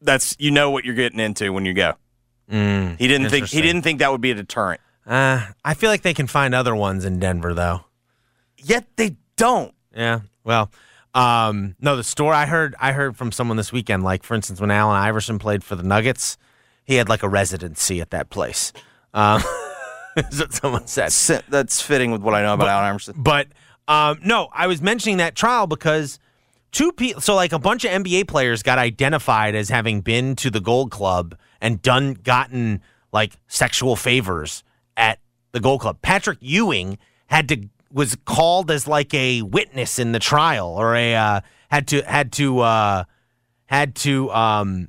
that's you know what you're getting into when you go." he didn't think he Mm, didn't think that would be a deterrent. Uh I feel like they can find other ones in Denver though. Yet they don't. Yeah. Well, um, no, the story I heard I heard from someone this weekend, like for instance, when Allen Iverson played for the Nuggets, he had like a residency at that place. Um, is what someone said. That's fitting with what I know about Allen Iverson. But um, no, I was mentioning that trial because two people, so like a bunch of NBA players got identified as having been to the Gold Club and done gotten like sexual favors at the Gold Club. Patrick Ewing had to was called as like a witness in the trial or a uh, had to had to uh, had to um,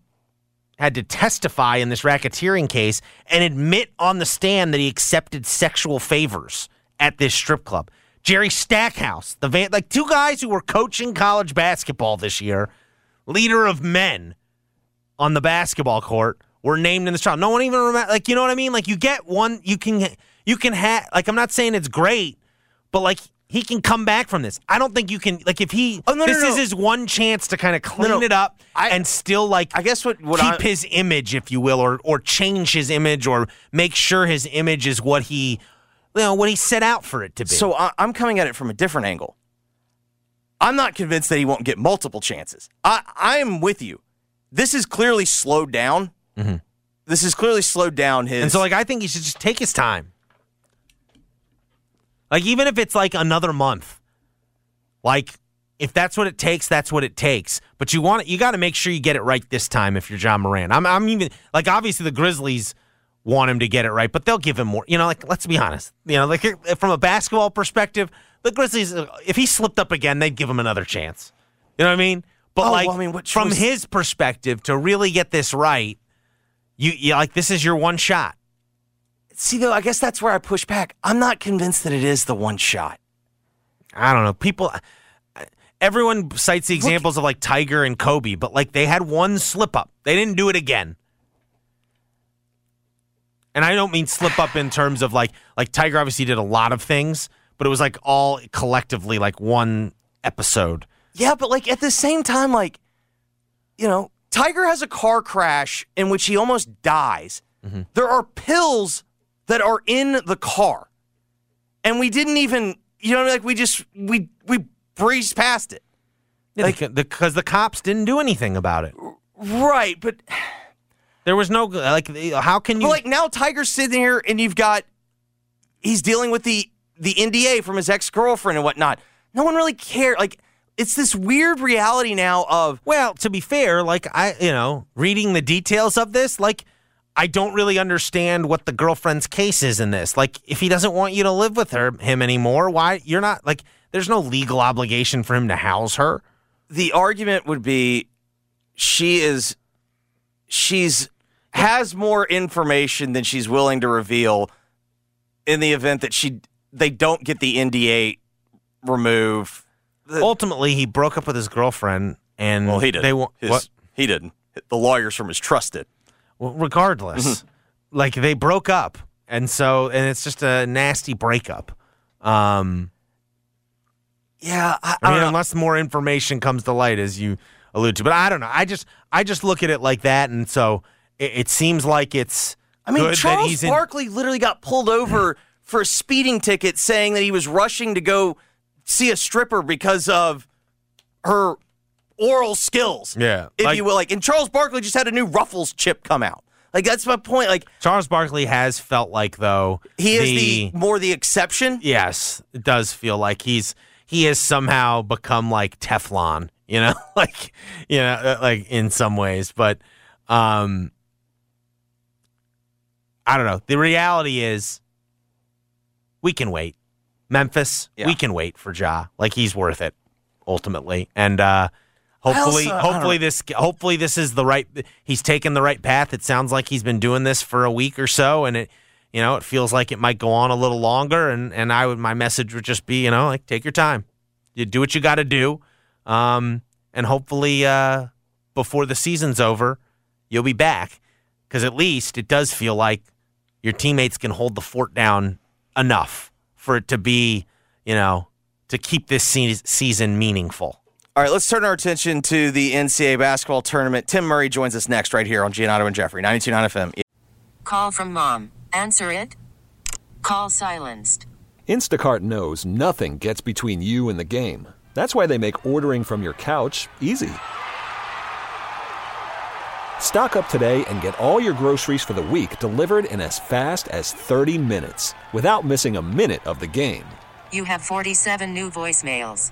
had to testify in this racketeering case and admit on the stand that he accepted sexual favors at this strip club. Jerry Stackhouse, the van, like two guys who were coaching college basketball this year, leader of men, on the basketball court were named in this trial. No one even remember. Like you know what I mean? Like you get one, you can you can have. Like I'm not saying it's great, but like he can come back from this. I don't think you can. Like if he, Oh, no, no, this no. is his one chance to kind of clean no. it up I- and still like I guess what, what keep I, his image, if you will, or or change his image, or make sure his image is what he, you know, what he set out for it to be. So I, I'm coming at it from a different angle. I'm not convinced that he won't get multiple chances. I, I am with you. This is clearly slowed down. This is clearly slowed down his. Mm-hmm. And so, like, I think he should just take his time. Like, even if it's like another month, like, if that's what it takes, that's what it takes. But you want it, you got to make sure you get it right this time if you're Ja Morant. I'm, I'm even, like, obviously the Grizzlies want him to get it right, but they'll give him more. You know, like, let's be honest. You know, like, from a basketball perspective, the Grizzlies, if he slipped up again, they'd give him another chance. You know what I mean? But, Oh, like, well, I mean, from choice- his perspective, to really get this right, you, you like, this is your one shot. See though, I guess that's where I push back. I'm not convinced that it is the one shot. I don't know. People, uh, everyone cites the examples of like Tiger and Kobe, but like they had one slip up. They didn't do it again. And I don't mean slip up in terms of like like Tiger obviously did a lot of things, but it was like all collectively like one episode. Yeah, but like at the same time, like, you know, Tiger has a car crash in which he almost dies. Mm-hmm. There are pills that are in the car. And we didn't even, you know, like we just, we, we breezed past it. Like because the cops didn't do anything about it. Right. But, There was no like how can you like now Tiger's sitting here and you've got, he's dealing with the, the NDA from his ex girlfriend and whatnot. No one really cared. Like, it's this weird reality now of, Well, to be fair, like I, you know, reading the details of this, like I don't really understand what the girlfriend's case is in this. Like if he doesn't want you to live with her him anymore, why you're not like there's no legal obligation for him to house her. the argument would be she is she's has more information than she's willing to reveal in the event that she they don't get the NDA removed. Ultimately, he broke up with his girlfriend and Well, he did. They His- what? He didn't. The lawyers from his trusted. Regardless, Mm-hmm. like they broke up, and so and it's just a nasty breakup. Um, Yeah, I, I I mean, don't know. unless more information comes to light, as you allude to. But I don't know. I just I just look at it like that, and so it, it seems like it's. I mean, good that Charles he's in- Barkley literally got pulled over for a speeding ticket, saying that he was rushing to go see a stripper because of her oral skills. Yeah, if like- you will. Like, and Charles Barkley just had a new Ruffles chip come out. Like, that's my point. Like, Charles Barkley has felt like though he is the, more the exception. yes, it does feel like he's he has somehow become like Teflon, you know, like you know, uh, like in some ways, but um, I don't know. The reality is, we can wait. Memphis, Yeah. we can wait for Ja. Like he's worth it ultimately, and uh, hopefully, also- hopefully this, hopefully this is the right. He's taken the right path. It sounds like he's been doing this for a week or so, and it, you know, it feels like it might go on a little longer. And and I would, my message would just be, you know, like take your time. You do what you got to do, um, and hopefully, uh, before the season's over, you'll be back. Because at least it does feel like your teammates can hold the fort down enough for it to be, you know, to keep this se- season meaningful. All right, let's turn our attention to the NCAA basketball tournament. Tim Murray joins us next right here on Giannotto and Jeffrey, 92.9 FM. Call from mom. Answer it. Call silenced. Instacart knows nothing gets between you and the game. That's why they make ordering from your couch easy. Stock up today and get all your groceries for the week delivered in as fast as 30 minutes without missing a minute of the game. You have 47 new voicemails.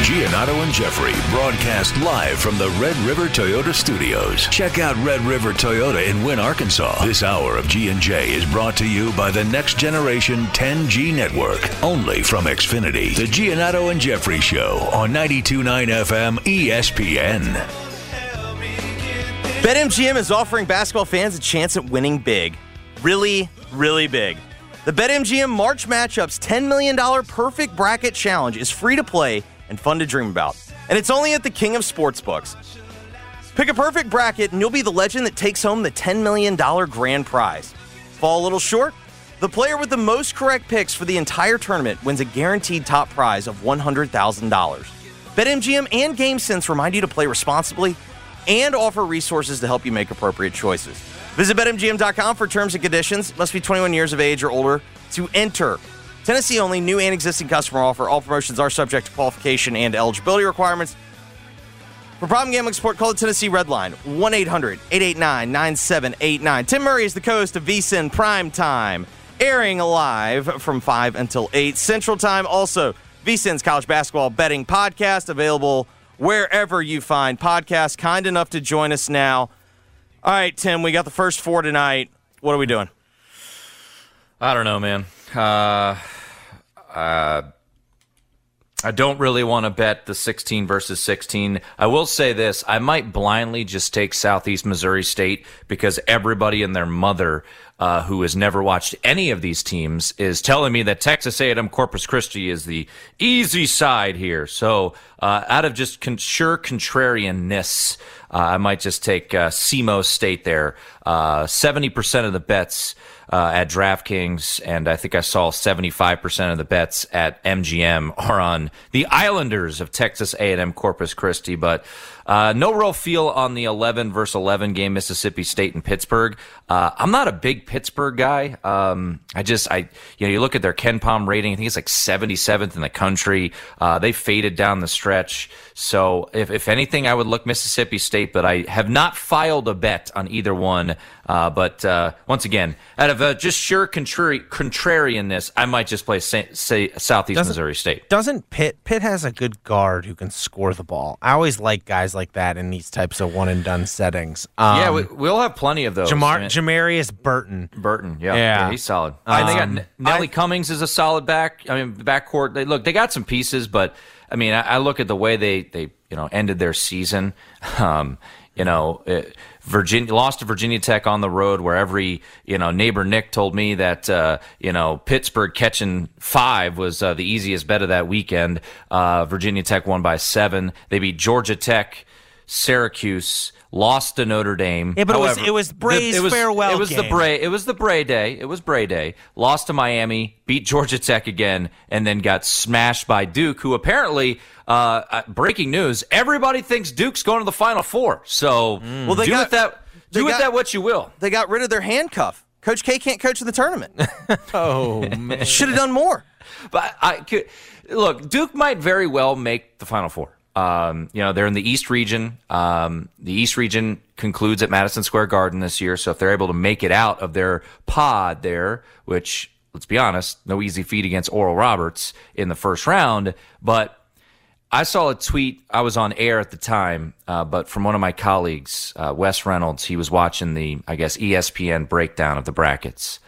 Giannotto and Jeffrey broadcast live from the Red River Toyota Studios. Check out Red River Toyota in Wynne, Arkansas. This hour of G&J is brought to you by the next generation 10G network, only from Xfinity. The Giannotto and Jeffrey Show on 92.9 FM ESPN. BetMGM is offering basketball fans a chance at winning big. Really, really big. The BetMGM March Matchups $10 million Perfect Bracket Challenge is free to play and fun to dream about. And it's only at the king of sportsbooks. Pick a perfect bracket and you'll be the legend that takes home the $10 million grand prize. Fall a little short? The player with the most correct picks for the entire tournament wins a guaranteed top prize of $100,000. BetMGM and GameSense remind you to play responsibly and offer resources to help you make appropriate choices. Visit BetMGM.com for terms and conditions. Must be 21 years of age or older to enter. Tennessee only, new and existing customer offer. All promotions are subject to qualification and eligibility requirements. For problem gambling support, call the Tennessee Red Line, 1 800 889 9789. Tim Murray is the co host of VSIN Prime Time, airing live from 5 until 8 Central Time. Also, VSIN's college basketball betting podcast, available wherever you find podcasts. Kind enough to join us now. All right, Tim, we got the first four tonight. What are we doing? I don't know, man. Uh, uh, I don't really want to bet the 16 versus 16. I will say this I might blindly just take Southeast Missouri State because everybody and their mother uh, who has never watched any of these teams is telling me that Texas A&M Corpus Christi is the easy side here. So uh, out of just con- sure contrarianness, uh, I might just take uh, SEMO State there. Uh, 70% of the bets uh, at DraftKings, and I think I saw 75% of the bets at MGM are on the Islanders of Texas A&M Corpus Christi. But uh, no real feel on the 11 versus 11 game, Mississippi State and Pittsburgh. Uh, I'm not a big Pittsburgh guy. Um, I just, I, you know, you look at their KenPom rating. I think it's like 77th in the country. Uh, they faded down the stretch. So if, if anything, I would look Mississippi State, but I have not filed a bet on either one. Uh, but uh, once again, out of uh, just sheer contrary, contrarianness, I might just play say, say Southeast Doesn't- Missouri State. Doesn't Pitt? Pitt has a good guard who can score the ball. I always like guys like that in these types of one and done settings. Um, yeah, we, we'll have plenty of those. Jamar, Jamarius Burton. Burton, yeah, Yeah. yeah, he's solid. I think Um, N- Nelly Cummings is a solid back. I mean, backcourt. They look, they got some pieces, but I mean, I, I look at the way they they you know ended their season. Um, you know, it, Virginia lost to Virginia Tech on the road, where every you know neighbor Nick told me that uh, you know Pittsburgh catching five was uh, the easiest bet of that weekend. Uh, Virginia Tech won by seven. They beat Georgia Tech, Syracuse. Lost to Notre Dame. Yeah, but it was- it was Brey's farewell It was the. Brey. It was the Brey day. It was Brey day. Lost to Miami, beat Georgia Tech again, and then got smashed by Duke, who apparently, uh, uh, breaking news, everybody thinks Duke's going to the Final Four. So, Well, they do got- with that. Do with got- that what you will. They got rid of their handcuff. Coach K can't coach the tournament. Oh man, Should have done more. But I could look. Duke might very well make the Final Four. Um, you know, they're in the East region. Um, the East region concludes at Madison Square Garden this year. So if they're able to make it out of their pod there, which let's be honest, no easy feat against Oral Roberts in the first round, but I saw a tweet. I was on air at the time, uh, but from one of my colleagues, uh, Wes Reynolds. He was watching the, I guess, ESPN breakdown of the brackets.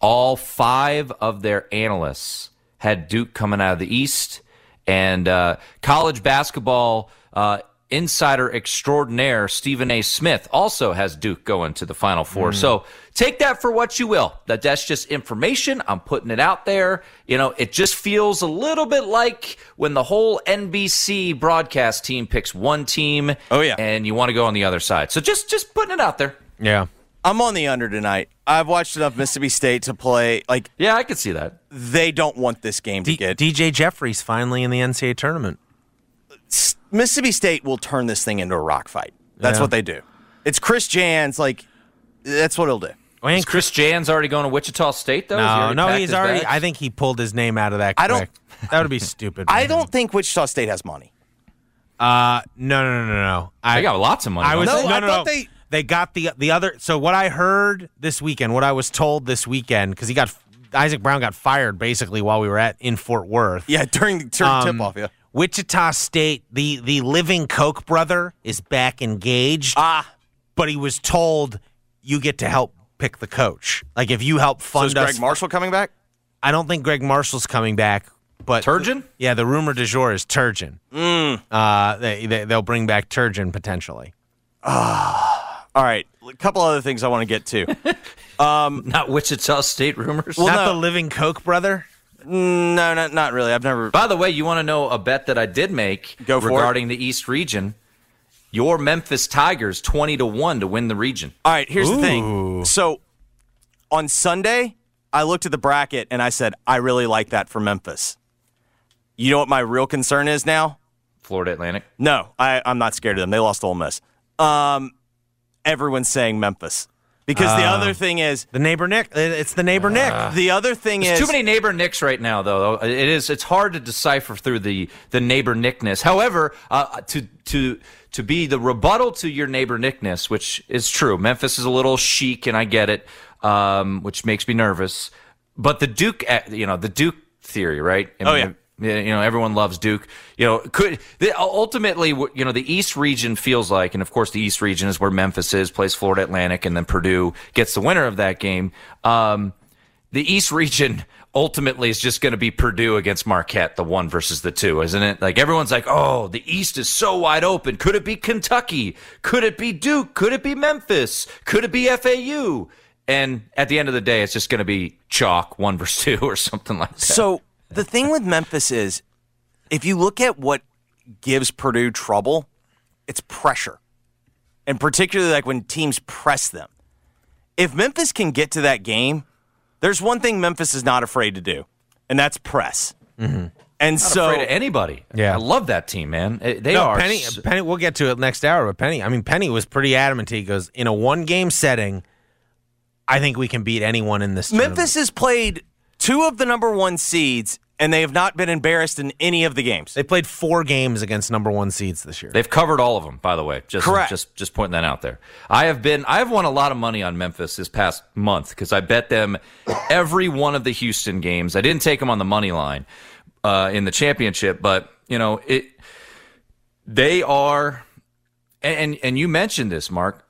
All five of their analysts had Duke coming out of the East, and uh, college basketball uh, insider extraordinaire Stephen A. Smith also has Duke going to the Final Four. So take that for what you will. That that's just information. I'm putting it out there. You know, it just feels a little bit like when the whole NBC broadcast team picks one team. Oh, yeah. and you want to go on the other side. So just just putting it out there. Yeah. I'm on the under tonight. I've watched enough Mississippi State to play. Like Yeah, I could see that. they don't want this game to D- get. DJ Jeffries finally in the NCAA tournament. Mississippi State will turn this thing into a rock fight. That's Yeah. what they do. It's Chris Jans. Like that's what he'll do. I mean, Is Chris Jans already going to Wichita State though? Has he no, no, he's already. bags? I think he pulled his name out of that. I don't- quick. That would be stupid. I man. don't think Wichita State has money. Uh, no, no, no, no, no. I They got lots of money. I was they? No, no, I no, thought no. they- They got the the other. So what I heard this weekend, what I was told this weekend, because he got Isaac Brown got fired basically while we were at in Fort Worth. Yeah, during the during Um, tip off. Yeah. Wichita State, the the living Koch brother is back engaged. Ah, but he was told you get to help pick the coach. Like if you help so fund is us. Gregg Marshall coming back? I don't think Gregg Marshall's coming back. But Turgeon? Yeah, the rumor du jour is Turgeon. Mm. Uh, they, they they'll bring back Turgeon potentially. All right, a couple other things I want to get to. Not Wichita State rumors. Well, Not no. the living Koch brother. no, not not really. I've never. By the way, you want to know a bet that I did make Go for it. regarding the East region? Your Memphis Tigers twenty to one to win the region. All right, here's the thing. So on Sunday, I looked at the bracket and I said, I really like that for Memphis. You know what my real concern is now? Florida Atlantic. No, I, I'm not scared of them. They lost to Ole Miss. Um, everyone's saying Memphis because the other thing is The neighbor Nick. It's the neighbor Nick. the other thing There's is too many neighbor nicks right now, though. It is. It's hard to decipher through the the neighbor nickness. However, uh, to to to be the rebuttal to your neighbor nickness, which is true. Memphis is a little chic, and I get it, um, which makes me nervous. But the Duke, uh, you know, the Duke theory, right? I Oh, yeah, you know, everyone loves Duke. You know, could ultimately, you know, the East region feels like, and of course, the East region is where Memphis is, plays Florida Atlantic, and then Purdue gets the winner of that game. Um, the East region ultimately is just going to be Purdue against Marquette, the one versus the two, isn't it? Like everyone's like, oh, the East is so wide open. Could it be Kentucky? Could it be Duke? Could it be Memphis? Could it be FAU? And at the end of the day, it's just going to be chalk, one versus two, or something like that. so the thing with Memphis is if you look at what gives Purdue trouble, it's pressure. And particularly like when teams press them. If Memphis can get to that game, there's one thing Memphis is not afraid to do, and that's press. Mm-hmm. And Not so afraid of anybody. Yeah. I love that team, man. They no, are. Penny. s- Penny. We'll get to it next hour. But Penny. I mean, Penny was pretty adamant. He goes in a one game setting. I think we can beat anyone in this. Memphis has played two of the number one seeds, and they have not been embarrassed in any of the games. They played four games against number one seeds this year. They've covered all of them, by the way. Just, Correct. Just, just pointing that out there. I have been, I have won a lot of money on Memphis this past month because I bet them every one of the Houston games. I didn't take them on the money line uh, in the championship, but you know it. They are, and and, and you mentioned this, Mark.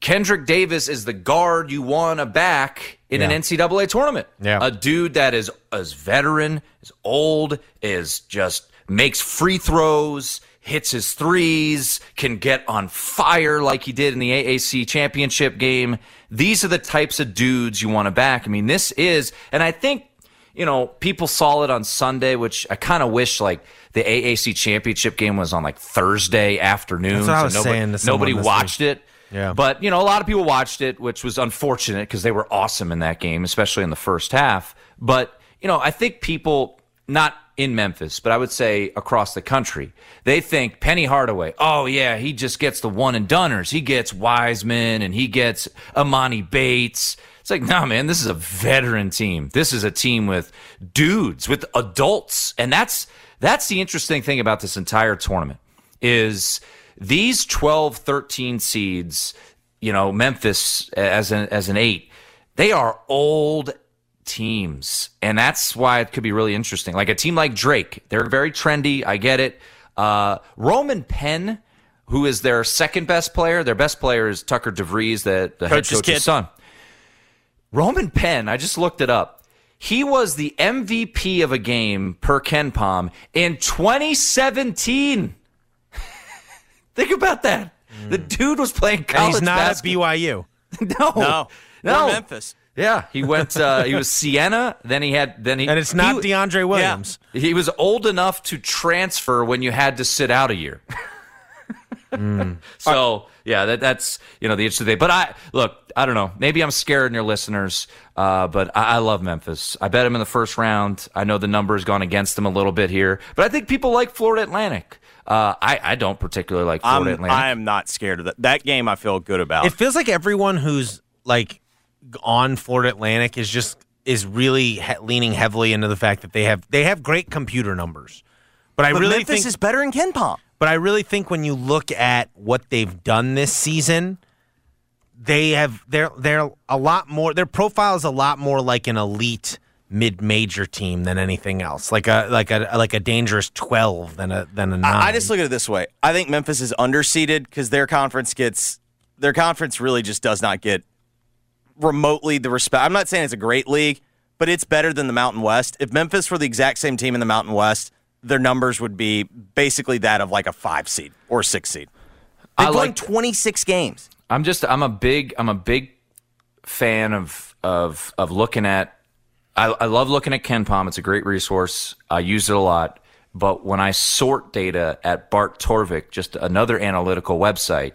Kendrick Davis is the guard you want to back in an NCAA tournament. Yeah. A dude that is as veteran, is old, is just makes free throws, hits his threes, can get on fire like he did in the AAC championship game. These are the types of dudes you want to back. I mean, this is, and I think, you know, people saw it on Sunday, which I kind of wish like the AAC championship game was on like Thursday afternoon. That's what I was nobody, saying nobody watched it. Yeah. But, you know, a lot of people watched it, which was unfortunate because they were awesome in that game, especially in the first half. But, you know, I think people, not in Memphis, but I would say across the country, they think Penny Hardaway, oh, yeah, he just gets the one and doners. He gets Wiseman and he gets Emoni Bates. It's like, no, man, this is a veteran team. This is a team with dudes, with adults. And that's, that's the interesting thing about this entire tournament is these 12, 13 seeds, you know, Memphis as an, as an eight, they are old teams, and that's why it could be really interesting. Like a team like Drake, they're very trendy. I get it. Uh, Roman Penn, who is their second best player, their best player is Tucker DeVries, the, the head Coach's coach's kid. son. Roman Penn, I just looked it up. He was the MVP of a game per KenPom in 2017. Think about that. The dude was playing And college he's not basketball. at BYU. No, No, no. Or Memphis. Yeah, he went. Uh, he was Siena. Then he had. Then he And it's not he, DeAndre Williams. He was old enough to transfer when you had to sit out a year. So yeah, that, that's you know the interesting thing. But I look, I don't know. Maybe I'm scared in your listeners, uh, but I, I love Memphis. I bet him in the first round. I know the number has gone against them a little bit here, but I think people like Florida Atlantic. Uh, I I don't particularly like Florida I'm, Atlantic. I am not scared of that. That game I feel good about. It feels like everyone who's like on Florida Atlantic is just is really he- leaning heavily into the fact that they have they have great computer numbers. But I but really Memphis think is better in KenPom. But I really think when you look at what they've done this season, they have they're they're a lot more their profile is a lot more like an elite mid-major team than anything else. Like a like a like a dangerous 12 than a than a 9. I, I just look at it this way. I think Memphis is underseeded because their conference gets their conference really just does not get remotely the respect. I'm not saying it's a great league, but it's better than the Mountain West. If Memphis were the exact same team in the Mountain West, their numbers would be basically that of like a five seed or six seed. They've I won like- 26 games. I'm just I'm a big I'm a big fan of of of looking at I, I love looking at KenPom. It's a great resource. I use it a lot. But when I sort data at Bart Torvik, just another analytical website,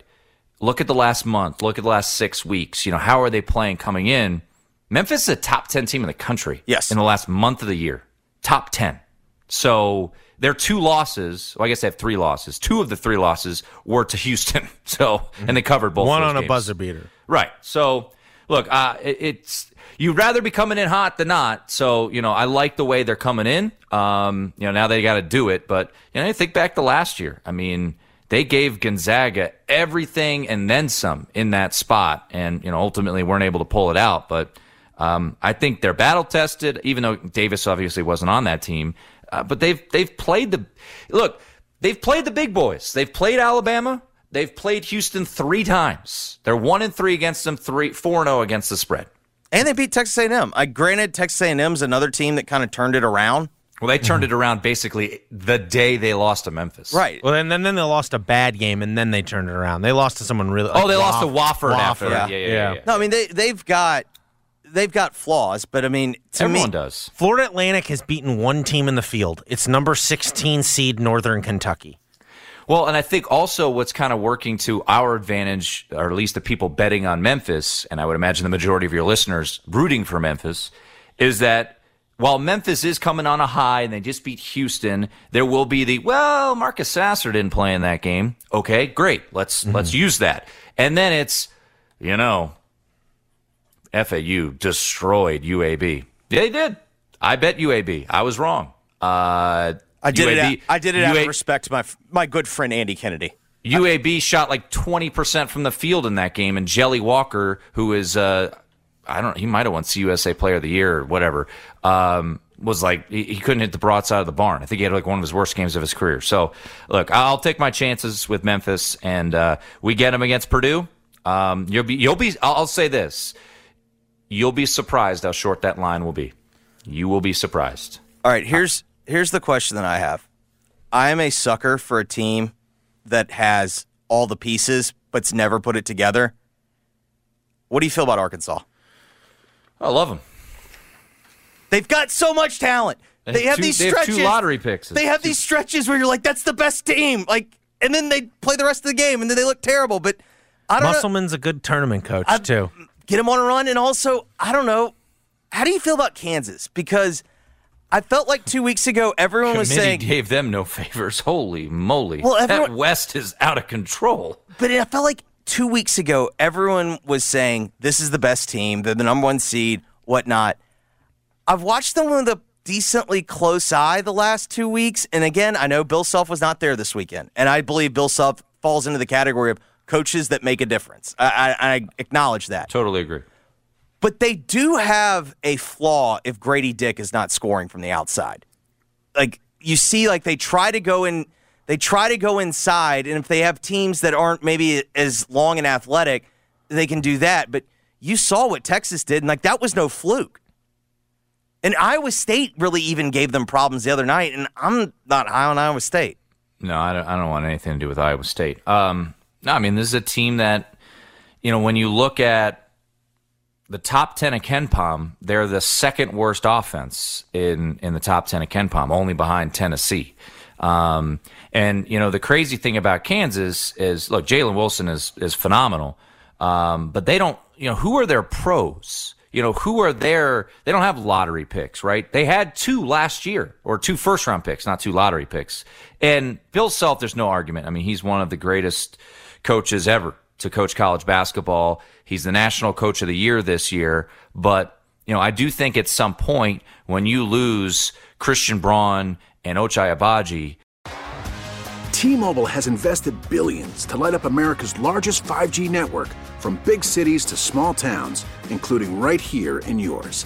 look at the last month, look at the last six weeks. You know, how are they playing coming in? Memphis is a top 10 team in the country. Yes. In the last month of the year. Top 10. So their two losses, well, I guess they have three losses. Two of the three losses were to Houston. So, and they covered both one those on a buzzer beater. Right. So, look, uh, it, it's you'd rather be coming in hot than not. So, you know, I like the way they're coming in. Um, you know, now they got to do it. But you know, you think back to last year. I mean, they gave Gonzaga everything and then some in that spot, and you know, ultimately weren't able to pull it out. But um, I think they're battle tested, even though Davis obviously wasn't on that team. Uh, but they've they've played the look. They've played the big boys. They've played Alabama. They've played Houston three times. They're one and three against them, three four and zero against the spread. And they beat Texas A&M. I uh, granted Texas A&M's another team that kind of turned it around. Well, they turned mm-hmm. it around basically the day they lost to Memphis. Right. Well, and then, then they lost a bad game, and then they turned it around. They lost to someone really. Oh, they like lost to Wofford, after. Wofford. Yeah, yeah, yeah. yeah. No, I mean they they've got they've got flaws, but I mean to Everyone me does. Florida Atlantic has beaten one team in the field. It's number 16 seed Northern Kentucky. Well, and I think also what's kind of working to our advantage, or at least the people betting on Memphis, and I would imagine the majority of your listeners rooting for Memphis, is that while Memphis is coming on a high and they just beat Houston, there will be the well, Marcus Sasser didn't play in that game. Okay, great. Let's let's use that. And then it's, you know, FAU destroyed UAB. They did. I bet UAB. I was wrong. Uh, I did it. Out, I did it out of respect to my my good friend Andy Kennedy. UAB shot like 20% from the field in that game, and Jelly Walker, who is, uh, I don't know, he might have won CUSA Player of the Year or whatever, um, was like, he, he couldn't hit the broadside of the barn. I think he had like one of his worst games of his career. So, look, I'll take my chances with Memphis, and uh, we get him against Purdue. Um, you'll be, you'll be, I'll, I'll say this. You'll be surprised how short that line will be. You will be surprised. All right, here's here's the question that I have. I am a sucker for a team that has all the pieces but's never put it together. What do you feel about Arkansas? I love them. They've got so much talent. They They have have two- these they have two stretches. lottery picks. They have these stretches where you're like, "That's the best team." Like, and then they play the rest of the game, and then they look terrible. But I don't know. Musselman's a good tournament coach, I- too. get him on a run. And also, I don't know. How do you feel about Kansas? Because I felt like two weeks ago everyone was saying gave them no favors. Holy moly! Well, that West is out of control. but I felt like two weeks ago everyone was saying this is the best team. They're the number one seed, whatnot. I've watched them with a decently close eye the last two weeks, and again, I know Bill Self was not there this weekend, and I believe Bill Self falls into the category of coaches that make a difference. I, I, I acknowledge that. Totally agree. But they do have a flaw if Grady Dick is not scoring from the outside. Like you see, like they try to go in, they try to go inside, and if they have teams that aren't maybe as long and athletic, they can do that. But you saw what Texas did, and like that was no fluke. And Iowa State really even gave them problems the other night, and I'm not high on Iowa State. No, I don't, I don't want anything to do with Iowa State. Um, no, I mean, this is a team that, you know, when you look at the top 10 of KenPom, they're the second worst offense in, in the top 10 of KenPom, only behind Tennessee. Um, and, you know, the crazy thing about Kansas is look, Jalen Wilson is, is phenomenal. Um, but they don't, you know, who are their pros? you know, who are there? They don't have lottery picks, right? They had two last year or two first round picks, not two lottery picks. And Bill Self, there's no argument. I mean, he's one of the greatest coaches ever to coach college basketball. He's the national coach of the year this year. But, you know, I do think at some point when you lose Christian Braun and Ochai Agbaji. T-Mobile has invested billions to light up America's largest 5G network from big cities to small towns, including right here in yours.